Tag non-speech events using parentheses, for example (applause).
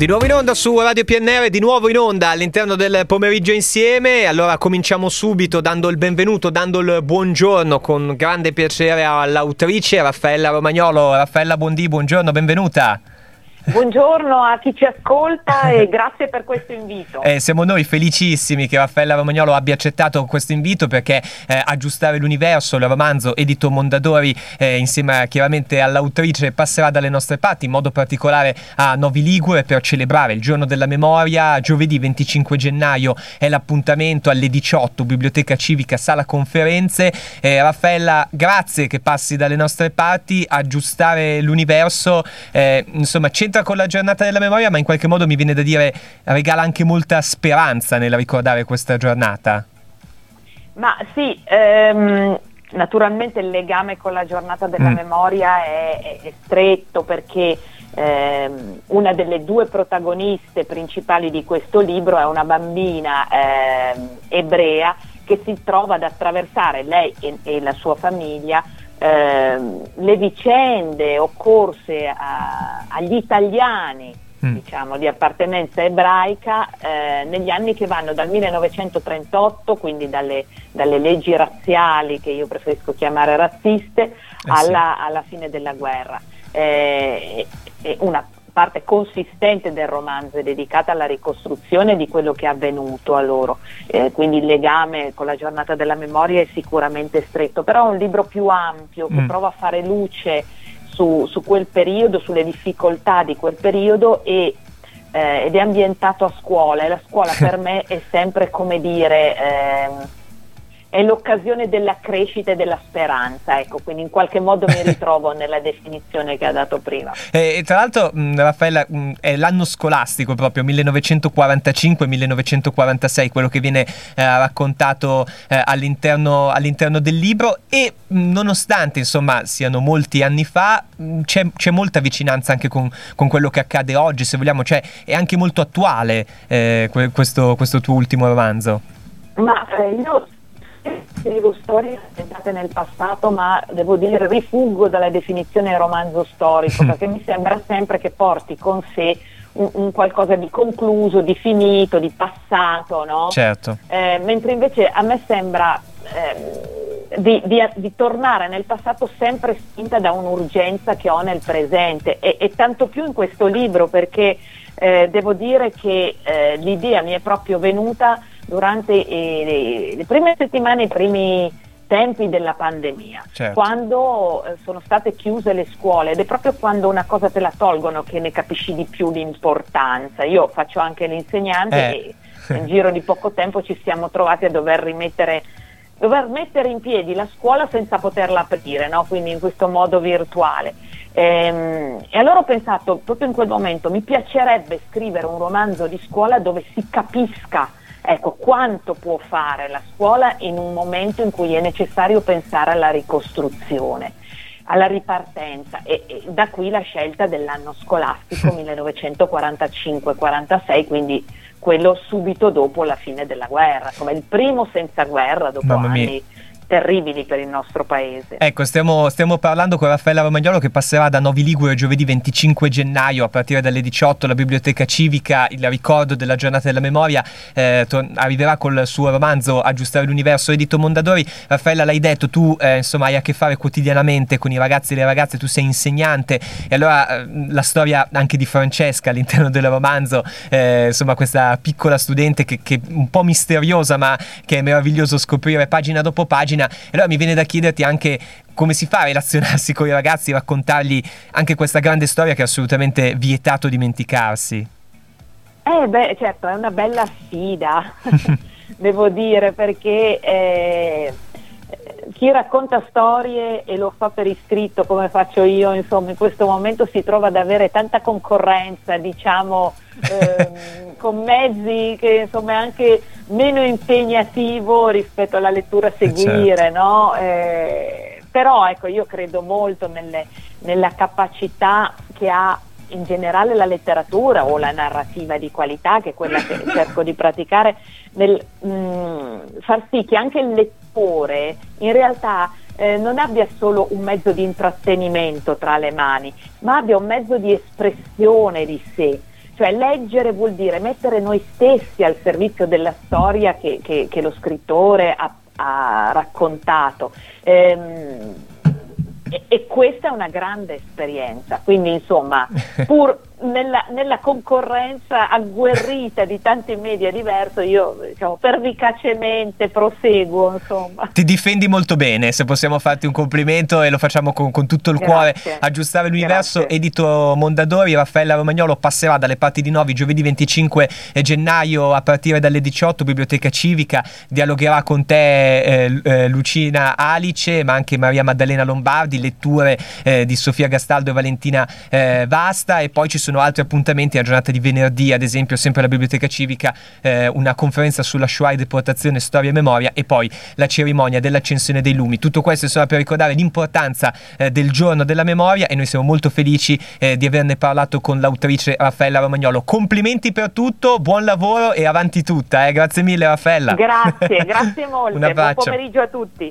Di nuovo in onda su Radio PNR, di nuovo in onda all'interno del pomeriggio insieme. Allora cominciamo subito dando il benvenuto, dando il buongiorno con grande piacere all'autrice Raffaella Romagnolo. Raffaella Bondi, buongiorno, benvenuta. Buongiorno a chi ci ascolta e (laughs) grazie per questo invito. Eh, siamo noi felicissimi che Raffaella Romagnolo abbia accettato questo invito perché eh, Aggiustare l'universo, il romanzo edito Mondadori eh, insieme chiaramente all'autrice passerà dalle nostre parti, in modo particolare a Novi Ligure per celebrare il giorno della memoria. Giovedì 25 gennaio è l'appuntamento alle 18, Biblioteca Civica, Sala Conferenze. Eh, Raffaella, grazie che passi dalle nostre parti. Aggiustare l'universo, eh, insomma, c'entra c'entra con la giornata della memoria, ma in qualche modo mi viene da dire regala anche molta speranza nel ricordare questa giornata. Ma sì, ehm, naturalmente il legame con la giornata della mm. memoria è, è, stretto perché ehm, una delle due protagoniste principali di questo libro è una bambina ehm, ebrea che si trova ad attraversare lei e, e la sua famiglia eh, le vicende occorse a, agli italiani mm. diciamo, di appartenenza ebraica eh, negli anni che vanno dal 1938, quindi dalle, dalle, leggi razziali che io preferisco chiamare razziste, eh alla, sì. alla, fine della guerra. Eh, una parte consistente del romanzo è dedicata alla ricostruzione di quello che è avvenuto a loro, eh, quindi il legame con la giornata della memoria è sicuramente stretto, però è un libro più ampio che mm. prova a fare luce su, su, quel periodo, sulle difficoltà di quel periodo e, eh, ed è ambientato a scuola e la scuola per (laughs) me è sempre come dire... Eh, è l'occasione della crescita e della speranza, ecco, quindi in qualche modo mi (laughs) ritrovo nella definizione che ha dato prima. E, tra l'altro, mh, Raffaella, mh, è l'anno scolastico proprio, 1945-1946, quello che viene eh, raccontato eh, all'interno, all'interno, del libro e mh, nonostante insomma siano molti anni fa, c'è, c'è, molta vicinanza anche con, con, quello che accade oggi, se vogliamo, cioè è anche molto attuale eh, questo, questo tuo ultimo romanzo. Ma eh, io scrivo storie ambientate nel passato, ma devo dire rifuggo dalla definizione romanzo storico, (laughs) perché mi sembra sempre che porti con sé un, un qualcosa di concluso, di finito, di passato, no? Certo. Eh, mentre invece a me sembra eh, di, di, di, tornare nel passato sempre spinta da un'urgenza che ho nel presente e, e tanto più in questo libro perché eh, devo dire che eh, l'idea mi è proprio venuta durante eh, le prime settimane, i primi tempi della pandemia, certo. quando eh, sono state chiuse le scuole ed è proprio quando una cosa te la tolgono che ne capisci di più l'importanza. Io faccio anche l'insegnante eh. e in giro di poco tempo ci siamo trovati a dover rimettere dover mettere in piedi la scuola senza poterla aprire, no? quindi in questo modo virtuale. Ehm, e allora ho pensato, proprio in quel momento, mi piacerebbe scrivere un romanzo di scuola dove si capisca Ecco, quanto può fare la scuola in un momento in cui è necessario pensare alla ricostruzione, alla ripartenza? E, e da qui la scelta dell'anno scolastico (laughs) 1945-46, quindi quello subito dopo la fine della guerra, come il primo senza guerra dopo anni terribili per il nostro paese. Ecco, stiamo, stiamo, parlando con Raffaella Romagnolo che passerà da Novi Ligure giovedì 25 gennaio a partire dalle 18 alla Biblioteca Civica, il ricordo della giornata della memoria, eh, to- arriverà col suo romanzo Aggiustare l'universo edito Mondadori. Raffaella, l'hai detto, tu eh, insomma hai a che fare quotidianamente con i ragazzi e le ragazze, tu sei insegnante e allora eh, la storia anche di Francesca all'interno del romanzo, eh, insomma questa piccola studente che, che un po' misteriosa ma che è meraviglioso scoprire pagina dopo pagina pagina. E allora mi viene da chiederti anche come si fa a relazionarsi con i ragazzi, raccontargli anche questa grande storia che è assolutamente vietato dimenticarsi. Eh beh, certo, è una bella sfida, (laughs) (laughs) devo dire, perché eh, chi racconta storie e lo fa per iscritto come faccio io, insomma, in questo momento si trova ad avere tanta concorrenza, diciamo, (laughs) eh, con mezzi che insomma è anche meno impegnativo rispetto alla lettura a seguire, certo. no? eh, però ecco, io credo molto nelle, nella capacità che ha in generale la letteratura o la narrativa di qualità, che è quella che (coughs) cerco di praticare, nel mh, mm, far sì che anche il lettore in realtà eh, non abbia solo un mezzo di intrattenimento tra le mani, ma abbia un mezzo di espressione di sé Cioè leggere vuol dire mettere noi stessi al servizio della storia che, che, che lo scrittore ha, ha raccontato. Ehm, e, questa è una grande esperienza, quindi insomma, pur nella, nella, concorrenza agguerrita di tanti media diversi, io diciamo, pervicacemente proseguo. Insomma. Ti difendi molto bene, se possiamo farti un complimento e lo facciamo con, con tutto il Grazie. cuore. Aggiustare l'universo, Grazie. edito Mondadori, Raffaella Romagnolo passerà dalle parti di Novi giovedì 25 gennaio a partire dalle 18, Biblioteca Civica, dialogherà con te eh, eh, Lucina Alice, ma anche Maria Maddalena Lombardi, letture eh, di Sofia Gastaldo e Valentina eh, Vasta e poi ci sono sono altri appuntamenti, la giornata di venerdì ad esempio sempre alla Biblioteca Civica, eh, una conferenza sulla Shoah e deportazione, storia e memoria e poi la cerimonia dell'accensione dei lumi. Tutto questo solo per ricordare l'importanza eh, del giorno della memoria e noi siamo molto felici eh, di averne parlato con l'autrice Raffaella Romagnolo. Complimenti per tutto, buon lavoro e avanti tutta. Eh. Grazie mille Raffaella. Grazie, (laughs) grazie molte. Buon pomeriggio a tutti.